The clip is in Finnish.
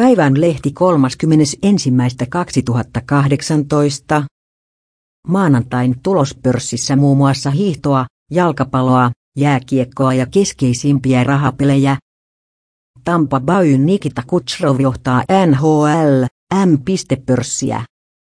Päivän lehti 31.2018. Maanantain tulospörssissä muun muassa hiihtoa, jalkapalloa, jääkiekkoa ja keskeisimpiä rahapelejä. Tampa Bayn Nikita Kutsrov johtaa NHL M-pörssiä.